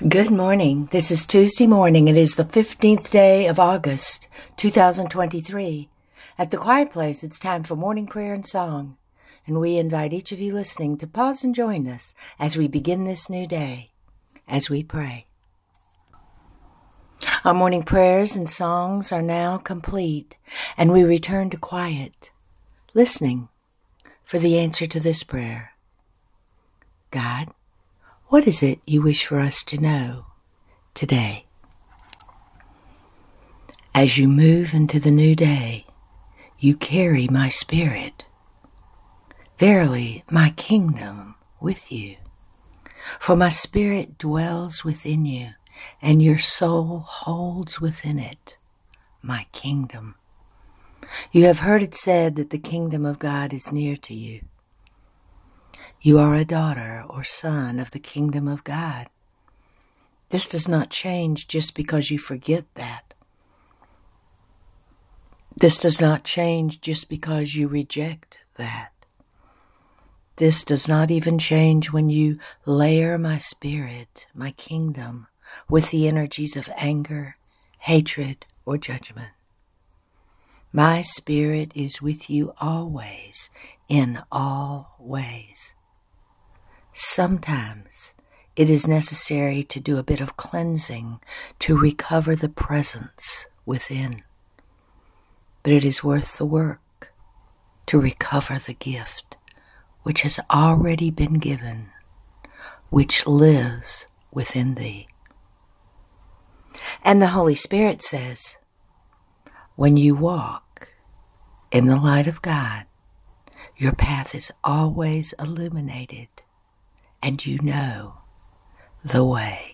Good morning. This is Tuesday morning. It is the 15th day of August, 2023. At the Quiet Place, it's time for morning prayer and song. And we invite each of you listening to pause and join us as we begin this new day, as we pray. Our morning prayers and songs are now complete, and we return to quiet, listening for the answer to this prayer God, what is it you wish for us to know today? As you move into the new day, you carry my spirit. Verily, my kingdom with you. For my spirit dwells within you, and your soul holds within it my kingdom. You have heard it said that the kingdom of God is near to you. You are a daughter or son of the kingdom of God. This does not change just because you forget that. This does not change just because you reject that. This does not even change when you layer my spirit, my kingdom, with the energies of anger, hatred, or judgment. My spirit is with you always, in all ways. Sometimes it is necessary to do a bit of cleansing to recover the presence within. But it is worth the work to recover the gift which has already been given, which lives within thee. And the Holy Spirit says, when you walk in the light of God, your path is always illuminated and you know the way.